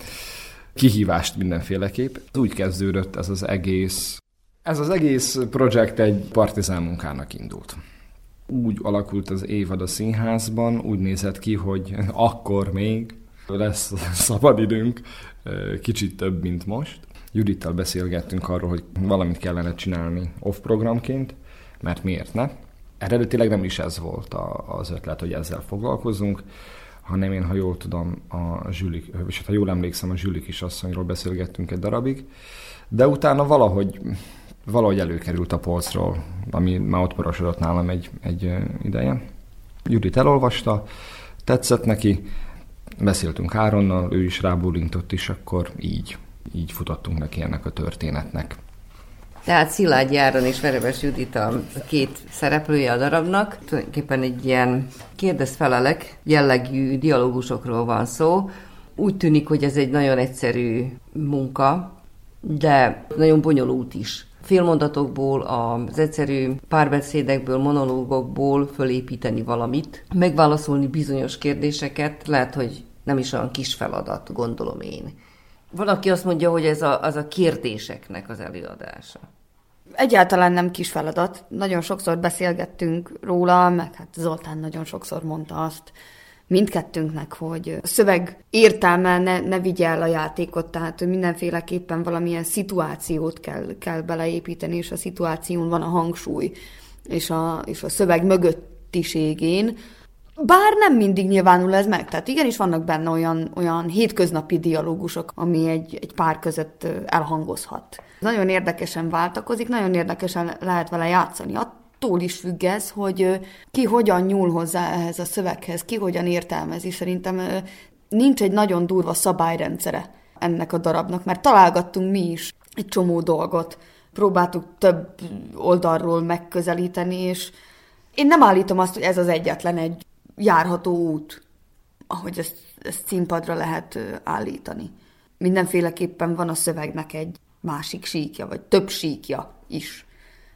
Kihívást mindenféleképp. Úgy kezdődött ez az egész ez az egész projekt egy partizán munkának indult úgy alakult az évad a színházban, úgy nézett ki, hogy akkor még lesz szabadidőnk, kicsit több, mint most. Judittal beszélgettünk arról, hogy valamit kellene csinálni off programként, mert miért ne? Eredetileg nem is ez volt az ötlet, hogy ezzel foglalkozunk, hanem én, ha jól tudom, a Zsülik, és ha jól emlékszem, a Zsülik is asszonyról beszélgettünk egy darabig, de utána valahogy valahogy előkerült a polcról, ami már ott porosodott nálam egy, egy ideje. Judit elolvasta, tetszett neki, beszéltünk Áronnal, ő is rábólintott is, akkor így, így futottunk neki ennek a történetnek. Tehát Szilágyi Áron és Verebes Judit a két szereplője a darabnak. Tulajdonképpen egy ilyen kérdez-felelek jellegű dialógusokról van szó. Úgy tűnik, hogy ez egy nagyon egyszerű munka, de nagyon bonyolult is félmondatokból, az egyszerű párbeszédekből, monológokból fölépíteni valamit, megválaszolni bizonyos kérdéseket, lehet, hogy nem is olyan kis feladat, gondolom én. Valaki azt mondja, hogy ez a, az a kérdéseknek az előadása. Egyáltalán nem kis feladat. Nagyon sokszor beszélgettünk róla, meg hát Zoltán nagyon sokszor mondta azt, mindkettőnknek, hogy a szöveg értelme ne, ne vigye el a játékot, tehát mindenféleképpen valamilyen szituációt kell, kell beleépíteni, és a szituáción van a hangsúly, és a, és a szöveg mögöttiségén, bár nem mindig nyilvánul ez meg, tehát igenis vannak benne olyan, olyan hétköznapi dialógusok, ami egy, egy pár között elhangozhat. Nagyon érdekesen váltakozik, nagyon érdekesen lehet vele játszani attól is függ ez, hogy ki hogyan nyúl hozzá ehhez a szöveghez, ki hogyan értelmezi. Szerintem nincs egy nagyon durva szabályrendszere ennek a darabnak, mert találgattunk mi is egy csomó dolgot. Próbáltuk több oldalról megközelíteni, és én nem állítom azt, hogy ez az egyetlen egy járható út, ahogy ezt, ezt színpadra lehet állítani. Mindenféleképpen van a szövegnek egy másik síkja, vagy több síkja is.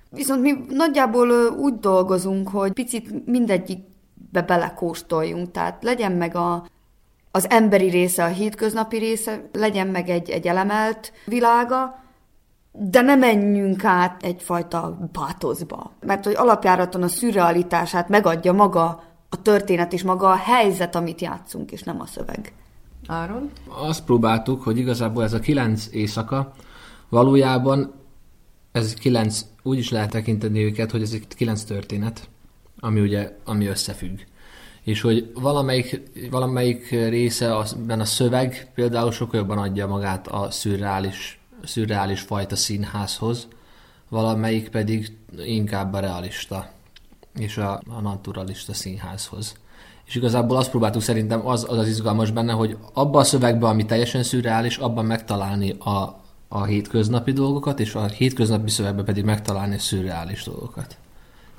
Viszont mi nagyjából úgy dolgozunk, hogy picit mindegyikbe belekóstoljunk, tehát legyen meg a, az emberi része, a hétköznapi része, legyen meg egy, egy elemelt világa, de ne menjünk át egyfajta pátoszba. Mert hogy alapjáraton a szürrealitását megadja maga a történet és maga a helyzet, amit játszunk, és nem a szöveg. Áron? Azt próbáltuk, hogy igazából ez a kilenc éjszaka valójában ez kilenc, úgy is lehet tekinteni őket, hogy ez egy kilenc történet, ami ugye, ami összefügg. És hogy valamelyik, valamelyik része azben a szöveg például sokkal jobban adja magát a szürreális, szürreális fajta színházhoz, valamelyik pedig inkább a realista és a, a naturalista színházhoz. És igazából azt próbáltuk szerintem, az az, az izgalmas benne, hogy abban a szövegben, ami teljesen szürreális, abban megtalálni a, a hétköznapi dolgokat, és a hétköznapi szövegben pedig megtalálni a szürreális dolgokat.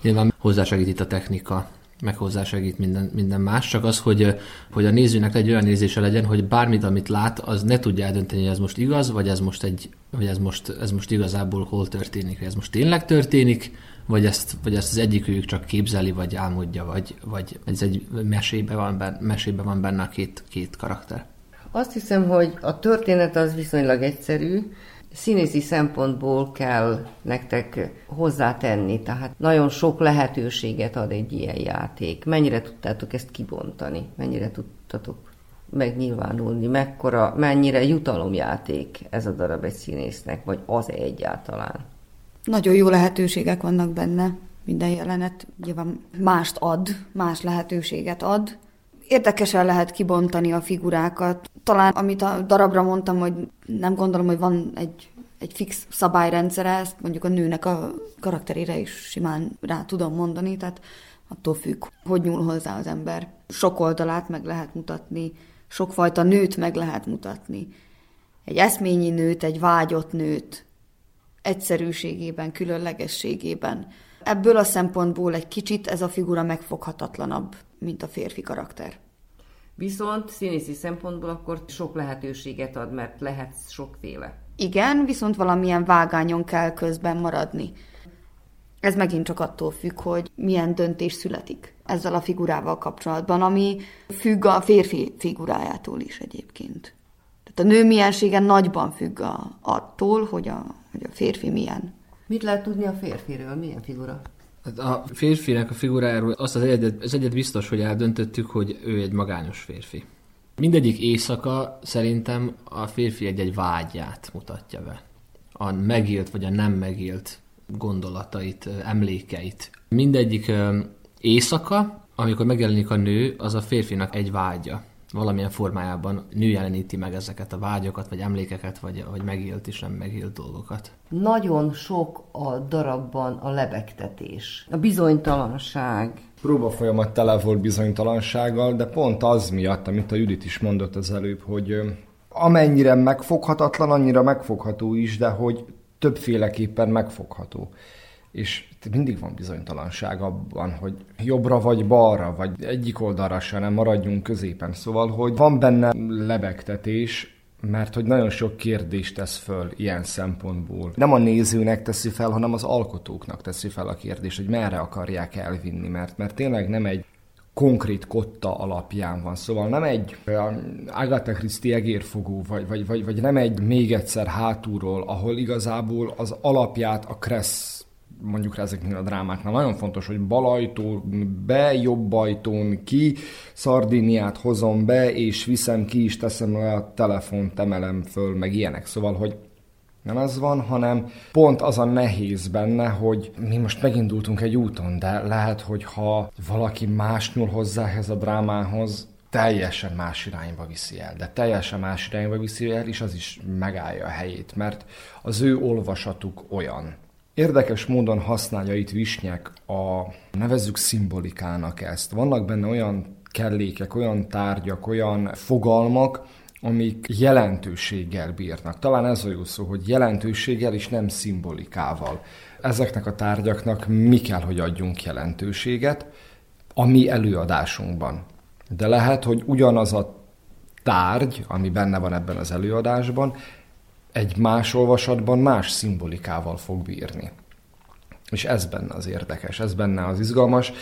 Nyilván hozzásegít itt a technika, meg hozzásegít minden, minden más, csak az, hogy, hogy a nézőnek egy olyan nézése legyen, hogy bármit, amit lát, az ne tudja eldönteni, hogy ez most igaz, vagy ez most, egy, vagy ez most, ez most igazából hol történik, hogy ez most tényleg történik, vagy ezt, vagy ezt az egyikük csak képzeli, vagy álmodja, vagy, vagy ez egy mesébe van benne, mesébe van benne a két, két karakter. Azt hiszem, hogy a történet az viszonylag egyszerű, színészi szempontból kell nektek hozzátenni, tehát nagyon sok lehetőséget ad egy ilyen játék. Mennyire tudtátok ezt kibontani? Mennyire tudtatok megnyilvánulni? Mekkora, mennyire jutalomjáték ez a darab egy színésznek, vagy az-e egyáltalán? Nagyon jó lehetőségek vannak benne. Minden jelenet nyilván mást ad, más lehetőséget ad. Érdekesen lehet kibontani a figurákat. Talán, amit a darabra mondtam, hogy nem gondolom, hogy van egy, egy fix szabályrendszere, ezt mondjuk a nőnek a karakterére is simán rá tudom mondani, tehát attól függ, hogy nyúl hozzá az ember. Sok oldalát meg lehet mutatni, sokfajta nőt meg lehet mutatni. Egy eszményi nőt, egy vágyott nőt, egyszerűségében, különlegességében. Ebből a szempontból egy kicsit ez a figura megfoghatatlanabb, mint a férfi karakter. Viszont színészi szempontból akkor sok lehetőséget ad, mert lehet sokféle. Igen, viszont valamilyen vágányon kell közben maradni. Ez megint csak attól függ, hogy milyen döntés születik ezzel a figurával kapcsolatban, ami függ a férfi figurájától is egyébként. Tehát a nő miensége nagyban függ a, attól, hogy a, hogy a férfi milyen. Mit lehet tudni a férfiről? Milyen figura? Hát a férfinek a figurájáról azt az egyet, az egyet biztos, hogy eldöntöttük, hogy ő egy magányos férfi. Mindegyik éjszaka szerintem a férfi egy-egy vágyát mutatja be. A megélt vagy a nem megélt gondolatait, emlékeit. Mindegyik éjszaka, amikor megjelenik a nő, az a férfinak egy vágya valamilyen formájában nő jeleníti meg ezeket a vágyokat, vagy emlékeket, vagy, vagy megélt és nem megélt dolgokat. Nagyon sok a darabban a lebegtetés, a bizonytalanság. Próba folyamat tele volt bizonytalansággal, de pont az miatt, amit a Judit is mondott az előbb, hogy amennyire megfoghatatlan, annyira megfogható is, de hogy többféleképpen megfogható. És mindig van bizonytalanság abban, hogy jobbra vagy balra, vagy egyik oldalra se nem maradjunk középen. Szóval, hogy van benne lebegtetés, mert hogy nagyon sok kérdést tesz föl ilyen szempontból. Nem a nézőnek teszi fel, hanem az alkotóknak teszi fel a kérdést, hogy merre akarják elvinni, mert, mert tényleg nem egy konkrét kotta alapján van. Szóval nem egy Agatha Christie egérfogó, vagy, vagy, vagy, vagy nem egy még egyszer hátulról, ahol igazából az alapját a Kressz mondjuk rá ezeknél a drámáknál nagyon fontos, hogy bal ajtón be, jobb ajtón ki, Szardiniát hozom be, és viszem ki, is teszem a telefont, emelem föl, meg ilyenek. Szóval, hogy nem ez van, hanem pont az a nehéz benne, hogy mi most megindultunk egy úton, de lehet, hogy ha valaki más nyúl hozzá ehhez a drámához, teljesen más irányba viszi el, de teljesen más irányba viszi el, és az is megállja a helyét, mert az ő olvasatuk olyan. Érdekes módon használja itt Visnyek a nevezzük szimbolikának ezt. Vannak benne olyan kellékek, olyan tárgyak, olyan fogalmak, amik jelentőséggel bírnak. Talán ez a jó szó, hogy jelentőséggel és nem szimbolikával. Ezeknek a tárgyaknak mi kell, hogy adjunk jelentőséget a mi előadásunkban. De lehet, hogy ugyanaz a tárgy, ami benne van ebben az előadásban, egy más olvasatban más szimbolikával fog bírni. És ez benne az érdekes, ez benne az izgalmas,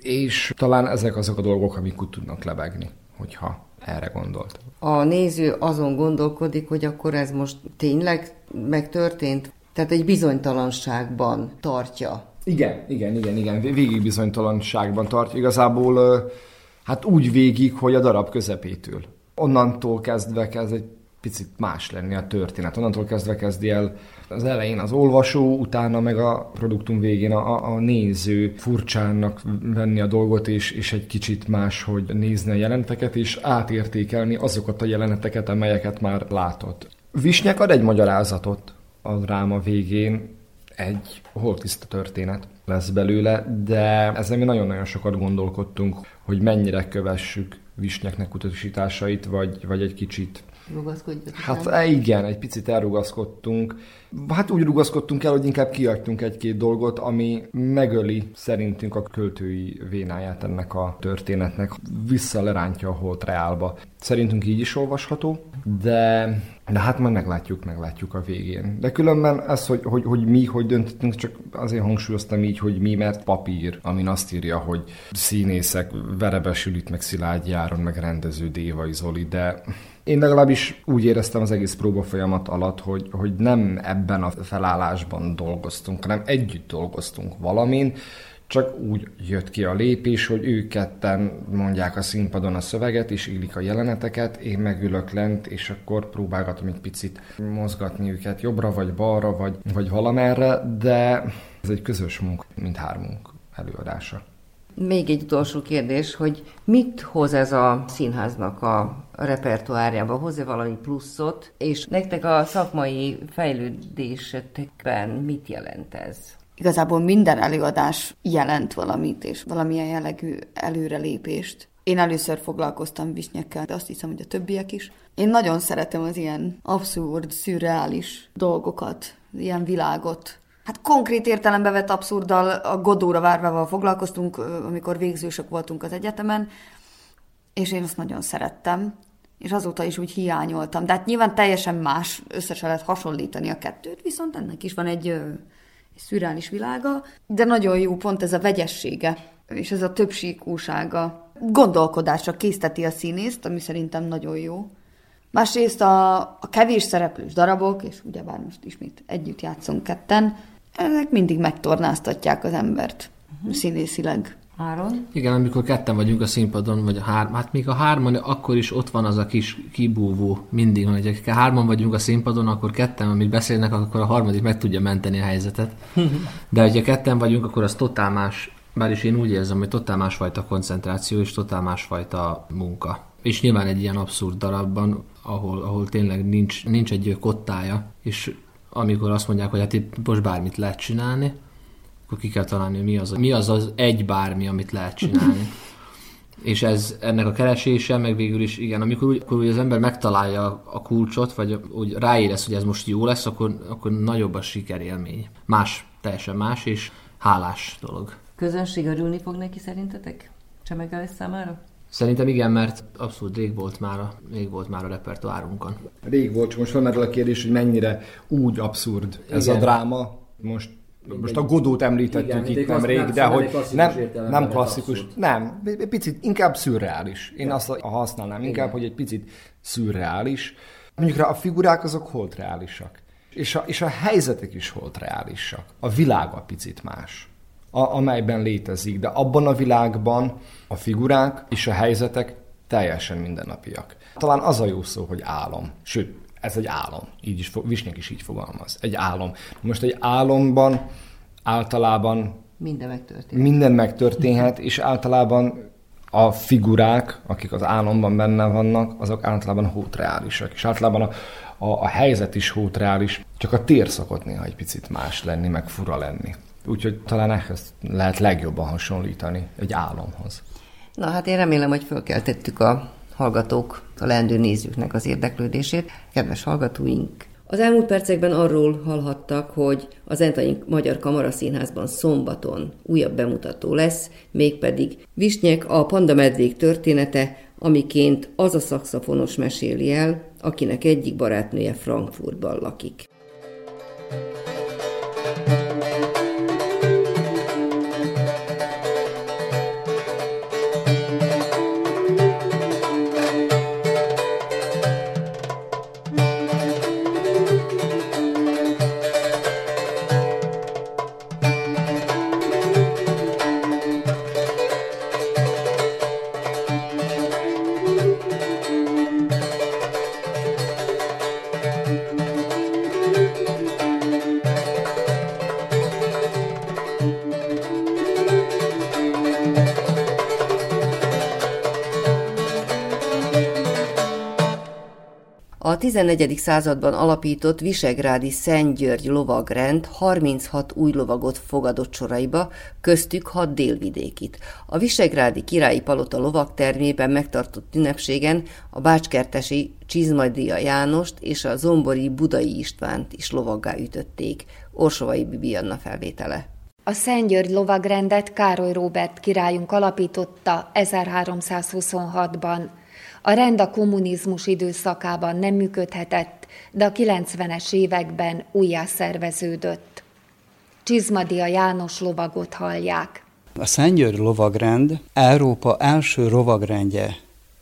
és talán ezek azok a dolgok, amik úgy tudnak lebegni, hogyha erre gondolt. A néző azon gondolkodik, hogy akkor ez most tényleg megtörtént? Tehát egy bizonytalanságban tartja. Igen, igen, igen, igen. Végig bizonytalanságban tartja. Igazából hát úgy végig, hogy a darab közepétől. Onnantól kezdve kezd egy picit más lenni a történet. Onnantól kezdve kezdi el az elején az olvasó, utána meg a produktum végén a, a néző furcsának venni a dolgot, és, és egy kicsit más, hogy nézni a jeleneteket, és átértékelni azokat a jeleneteket, amelyeket már látott. Visnyek ad egy magyarázatot a dráma végén, egy holtiszta történet lesz belőle, de ezzel mi nagyon-nagyon sokat gondolkodtunk, hogy mennyire kövessük Visnyeknek utasításait, vagy, vagy egy kicsit Rugaszkodjatok Hát el? igen, egy picit elrugaszkodtunk. Hát úgy rugaszkodtunk el, hogy inkább kiadtunk egy-két dolgot, ami megöli szerintünk a költői vénáját ennek a történetnek. Visszalerántja a holt reálba. Szerintünk így is olvasható, de, de hát majd meglátjuk, meglátjuk a végén. De különben ez, hogy, hogy, hogy mi, hogy döntöttünk, csak azért hangsúlyoztam így, hogy mi, mert papír, amin azt írja, hogy színészek, Verebes Judit, meg Szilágyi Áron, meg rendező Dévai Zoli, de én legalábbis úgy éreztem az egész próba folyamat alatt, hogy, hogy nem ebben a felállásban dolgoztunk, hanem együtt dolgoztunk valamin, csak úgy jött ki a lépés, hogy ők ketten mondják a színpadon a szöveget, és illik a jeleneteket, én megülök lent, és akkor próbálgatom egy picit mozgatni őket jobbra, vagy balra, vagy, vagy valamerre, de ez egy közös munka, mint hármunk előadása. Még egy utolsó kérdés, hogy mit hoz ez a színháznak a repertoárjába? Hoz-e valami pluszot? És nektek a szakmai fejlődésekben mit jelent ez? Igazából minden előadás jelent valamit, és valamilyen jellegű előrelépést. Én először foglalkoztam visnyekkel, de azt hiszem, hogy a többiek is. Én nagyon szeretem az ilyen abszurd, szürreális dolgokat, ilyen világot, hát konkrét értelembe vett abszurddal a Godóra várvával foglalkoztunk, amikor végzősök voltunk az egyetemen, és én azt nagyon szerettem, és azóta is úgy hiányoltam. De hát nyilván teljesen más, össze lehet hasonlítani a kettőt, viszont ennek is van egy, egy szürreális világa, de nagyon jó pont ez a vegyessége, és ez a többsíkúsága. Gondolkodásra készteti a színészt, ami szerintem nagyon jó. Másrészt a, a kevés szereplős darabok, és ugyebár most ismét együtt játszunk ketten, ezek mindig megtornáztatják az embert uh-huh. színészileg. Áron? Igen, amikor ketten vagyunk a színpadon, vagy a három, hát még a hárman, akkor is ott van az a kis kibúvó mindig, hogy ha hárman vagyunk a színpadon, akkor ketten, amit beszélnek, akkor a harmadik meg tudja menteni a helyzetet. De hogyha ketten vagyunk, akkor az totál más, bár is én úgy érzem, hogy totál másfajta koncentráció és totál másfajta munka. És nyilván egy ilyen abszurd darabban, ahol, ahol tényleg nincs, nincs egy kottája, és amikor azt mondják, hogy hát itt most bármit lehet csinálni, akkor ki kell találni, hogy mi az, mi az az egy bármi, amit lehet csinálni. és ez ennek a keresése, meg végül is igen, amikor, úgy, amikor úgy az ember megtalálja a kulcsot, vagy úgy ráérez, hogy ez most jó lesz, akkor, akkor nagyobb a sikerélmény. Más, teljesen más, és hálás dolog. Közönség örülni fog neki szerintetek? Csemegelés számára? Szerintem igen, mert abszolút rég volt már a, rég volt már a repertoárunkon. Rég volt, csak most felmerül a kérdés, hogy mennyire úgy abszurd ez igen. a dráma. Most most a Godót említettük Igen, itt nem rég, de hogy nem, nem klasszikus, nem, picit inkább szürreális. Én azt használnám inkább, hogy egy picit szürreális. Mondjuk rá a figurák azok holt reálisak. És a, és a helyzetek is holt reálisak. A világ a picit más, a, amelyben létezik. De abban a világban a figurák és a helyzetek teljesen mindennapiak. Talán az a jó szó, hogy álom. Sőt, ez egy álom. Így is, Visnyek is így fogalmaz. Egy álom. Most egy álomban általában minden megtörténhet. Minden megtörténhet, és általában a figurák, akik az álomban benne vannak, azok általában hótreálisak. És általában a, a, a helyzet is hótreális, csak a tér szokott néha egy picit más lenni, meg fura lenni. Úgyhogy talán ehhez lehet legjobban hasonlítani egy álomhoz. Na hát én remélem, hogy fölkeltettük a hallgatók, a leendő nézőknek az érdeklődését. Kedves hallgatóink, az elmúlt percekben arról hallhattak, hogy az Entai Magyar Kamaraszínházban szombaton újabb bemutató lesz, mégpedig Visnyek a Panda Medvék története, amiként az a szakszafonos meséli el, akinek egyik barátnője Frankfurtban lakik. A 14. században alapított Visegrádi Szent György lovagrend 36 új lovagot fogadott soraiba, köztük 6 délvidékit. A Visegrádi Királyi Palota lovagtermében megtartott ünnepségen a Bácskertesi Csizmadia Jánost és a Zombori Budai Istvánt is lovaggá ütötték. Orsovai Bibianna felvétele. A Szent György lovagrendet Károly Róbert királyunk alapította 1326-ban. A rend a kommunizmus időszakában nem működhetett, de a 90-es években újjá szerveződött. Csizmadia János lovagot hallják. A Szentgyőr lovagrend Európa első lovagrendje,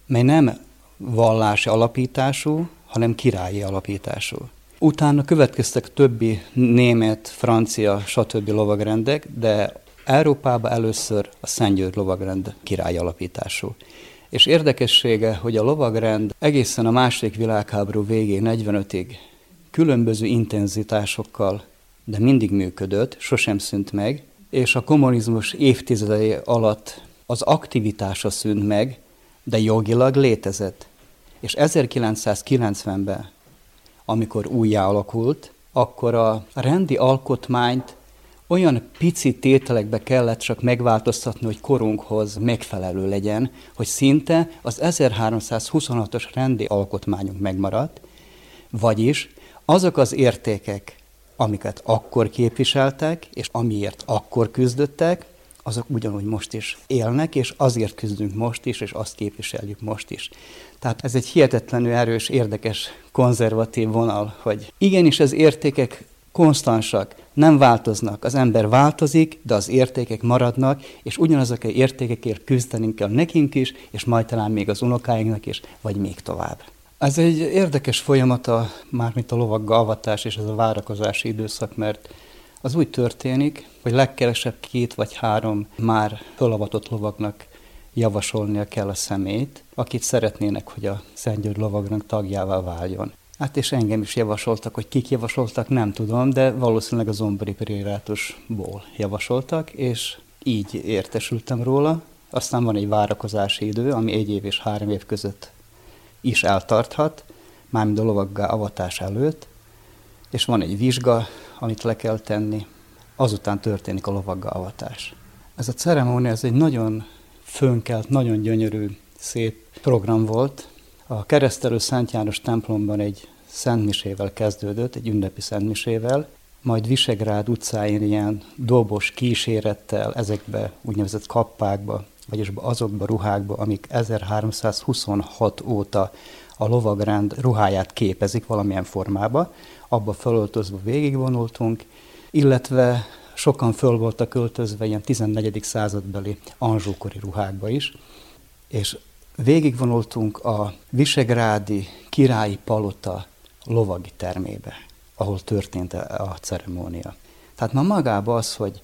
mely nem vallási alapítású, hanem királyi alapítású. Utána következtek többi német, francia, stb. lovagrendek, de Európában először a Szentgyőr lovagrend király alapítású. És érdekessége, hogy a lovagrend egészen a második világháború végén, 45-ig különböző intenzitásokkal, de mindig működött, sosem szűnt meg, és a kommunizmus évtizedei alatt az aktivitása szűnt meg, de jogilag létezett. És 1990-ben, amikor újjá alakult, akkor a rendi alkotmányt olyan pici tételekbe kellett csak megváltoztatni, hogy korunkhoz megfelelő legyen, hogy szinte az 1326-os rendi alkotmányunk megmaradt, vagyis azok az értékek, amiket akkor képviseltek, és amiért akkor küzdöttek, azok ugyanúgy most is élnek, és azért küzdünk most is, és azt képviseljük most is. Tehát ez egy hihetetlenül erős, érdekes, konzervatív vonal, hogy igenis az értékek konstansak, nem változnak. Az ember változik, de az értékek maradnak, és ugyanazok a értékekért küzdenünk kell nekünk is, és majd talán még az unokáinknak is, vagy még tovább. Ez egy érdekes folyamata, mármint a lovagga avatás és ez a várakozási időszak, mert az úgy történik, hogy legkevesebb két vagy három már fölavatott lovagnak javasolnia kell a szemét, akit szeretnének, hogy a Szent György lovagnak tagjává váljon. Hát és engem is javasoltak, hogy kik javasoltak, nem tudom, de valószínűleg a zombori perirátusból javasoltak, és így értesültem róla. Aztán van egy várakozási idő, ami egy év és három év között is eltarthat, mármint a lovaggá avatás előtt, és van egy vizsga, amit le kell tenni, azután történik a lovagga avatás. Ez a ceremónia, ez egy nagyon fönkelt, nagyon gyönyörű, szép program volt. A keresztelő Szent János templomban egy szentmisével kezdődött, egy ünnepi szentmisével, majd Visegrád utcáin ilyen dobos kísérettel ezekbe úgynevezett kappákba, vagyis azokba ruhákba, amik 1326 óta a lovagrend ruháját képezik valamilyen formába, abba fölöltözve végigvonultunk, illetve sokan föl voltak költözve ilyen 14. századbeli anzsókori ruhákba is, és végigvonultunk a Visegrádi királyi palota lovagi termébe, ahol történt a ceremónia. Tehát ma magába az, hogy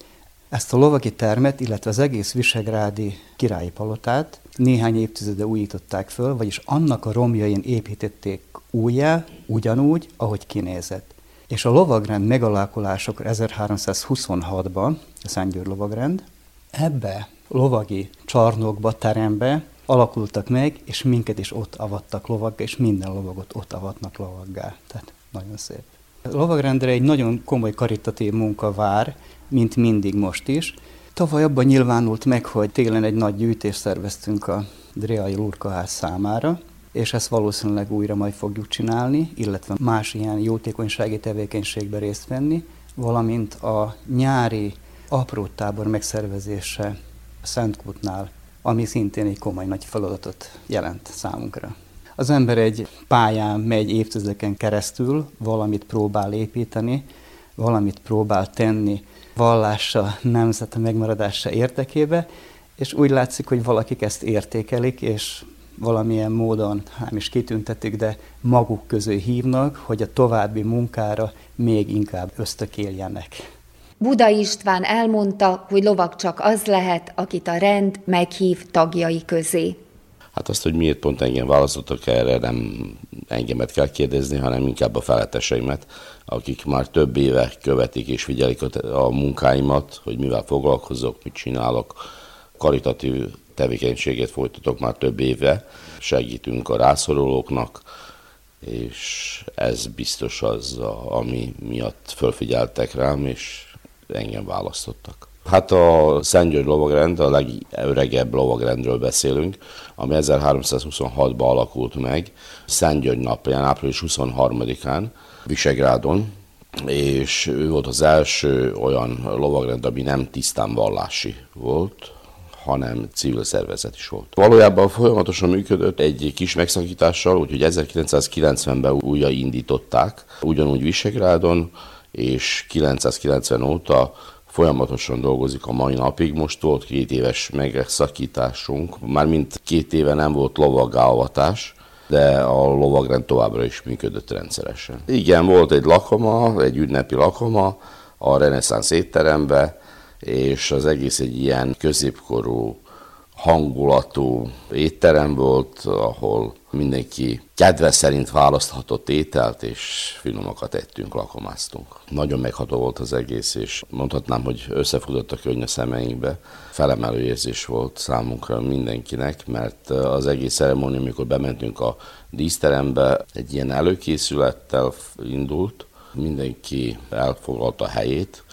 ezt a lovagi termet, illetve az egész Visegrádi királyi palotát néhány évtizede újították föl, vagyis annak a romjain építették újjá, ugyanúgy, ahogy kinézett. És a lovagrend megalálkulások 1326-ban, a Szentgyőr lovagrend, ebbe lovagi csarnokba, terembe alakultak meg, és minket is ott avattak lovaggá, és minden lovagot ott avatnak lovaggá. Tehát nagyon szép. A lovagrendre egy nagyon komoly karitatív munka vár, mint mindig most is. Tavaly abban nyilvánult meg, hogy télen egy nagy gyűjtést szerveztünk a Dreai Lurkaház számára, és ezt valószínűleg újra majd fogjuk csinálni, illetve más ilyen jótékonysági tevékenységbe részt venni, valamint a nyári aprótábor megszervezése a Szentkútnál, ami szintén egy komoly nagy feladatot jelent számunkra. Az ember egy pályán megy évtizedeken keresztül, valamit próbál építeni, valamit próbál tenni vallása, nemzete megmaradása értekébe, és úgy látszik, hogy valakik ezt értékelik, és valamilyen módon, nem is kitüntetik, de maguk közül hívnak, hogy a további munkára még inkább ösztökéljenek. Buda István elmondta, hogy lovak csak az lehet, akit a rend meghív tagjai közé. Hát azt, hogy miért pont engem választottak erre, nem engemet kell kérdezni, hanem inkább a feleteseimet, akik már több éve követik és figyelik a munkáimat, hogy mivel foglalkozok, mit csinálok. Karitatív tevékenységet folytatok már több éve, segítünk a rászorulóknak, és ez biztos az, ami miatt fölfigyeltek rám, és engem választottak. Hát a Szent György lovagrend, a legöregebb lovagrendről beszélünk, ami 1326-ban alakult meg, Szent György napján, április 23-án, Visegrádon, és ő volt az első olyan lovagrend, ami nem tisztán vallási volt, hanem civil szervezet is volt. Valójában folyamatosan működött egy kis megszakítással, úgyhogy 1990-ben újra indították, ugyanúgy Visegrádon, és 990 óta folyamatosan dolgozik a mai napig. Most volt két éves megszakításunk, már mint két éve nem volt lovagállvatás, de a lovagrend továbbra is működött rendszeresen. Igen, volt egy lakoma, egy ünnepi lakoma a reneszánsz étterembe, és az egész egy ilyen középkorú hangulatú étterem volt, ahol mindenki kedve szerint választhatott ételt, és finomakat ettünk, lakomáztunk. Nagyon megható volt az egész, és mondhatnám, hogy összefutott a könny a szemeinkbe. Felemelő érzés volt számunkra mindenkinek, mert az egész ceremónia, amikor bementünk a díszterembe, egy ilyen előkészülettel indult, mindenki elfoglalta a helyét.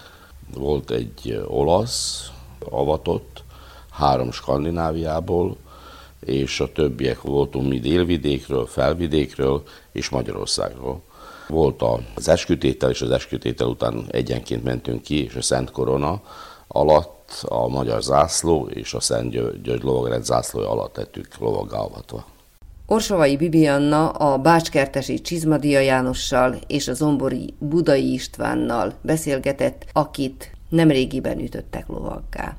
Volt egy olasz avatott, három Skandináviából, és a többiek voltunk mi délvidékről, felvidékről és Magyarországról. Volt az eskütétel, és az eskütétel után egyenként mentünk ki, és a Szent Korona alatt a magyar zászló és a Szent György lovagrend zászlója alatt tettük lovagálvatva. Orsovai Bibianna a Bácskertesi Csizmadia Jánossal és a Zombori Budai Istvánnal beszélgetett, akit nemrégiben ütöttek lovaggá.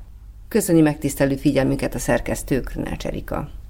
Köszöni megtisztelő figyelmüket a szerkesztő Krnács Erika.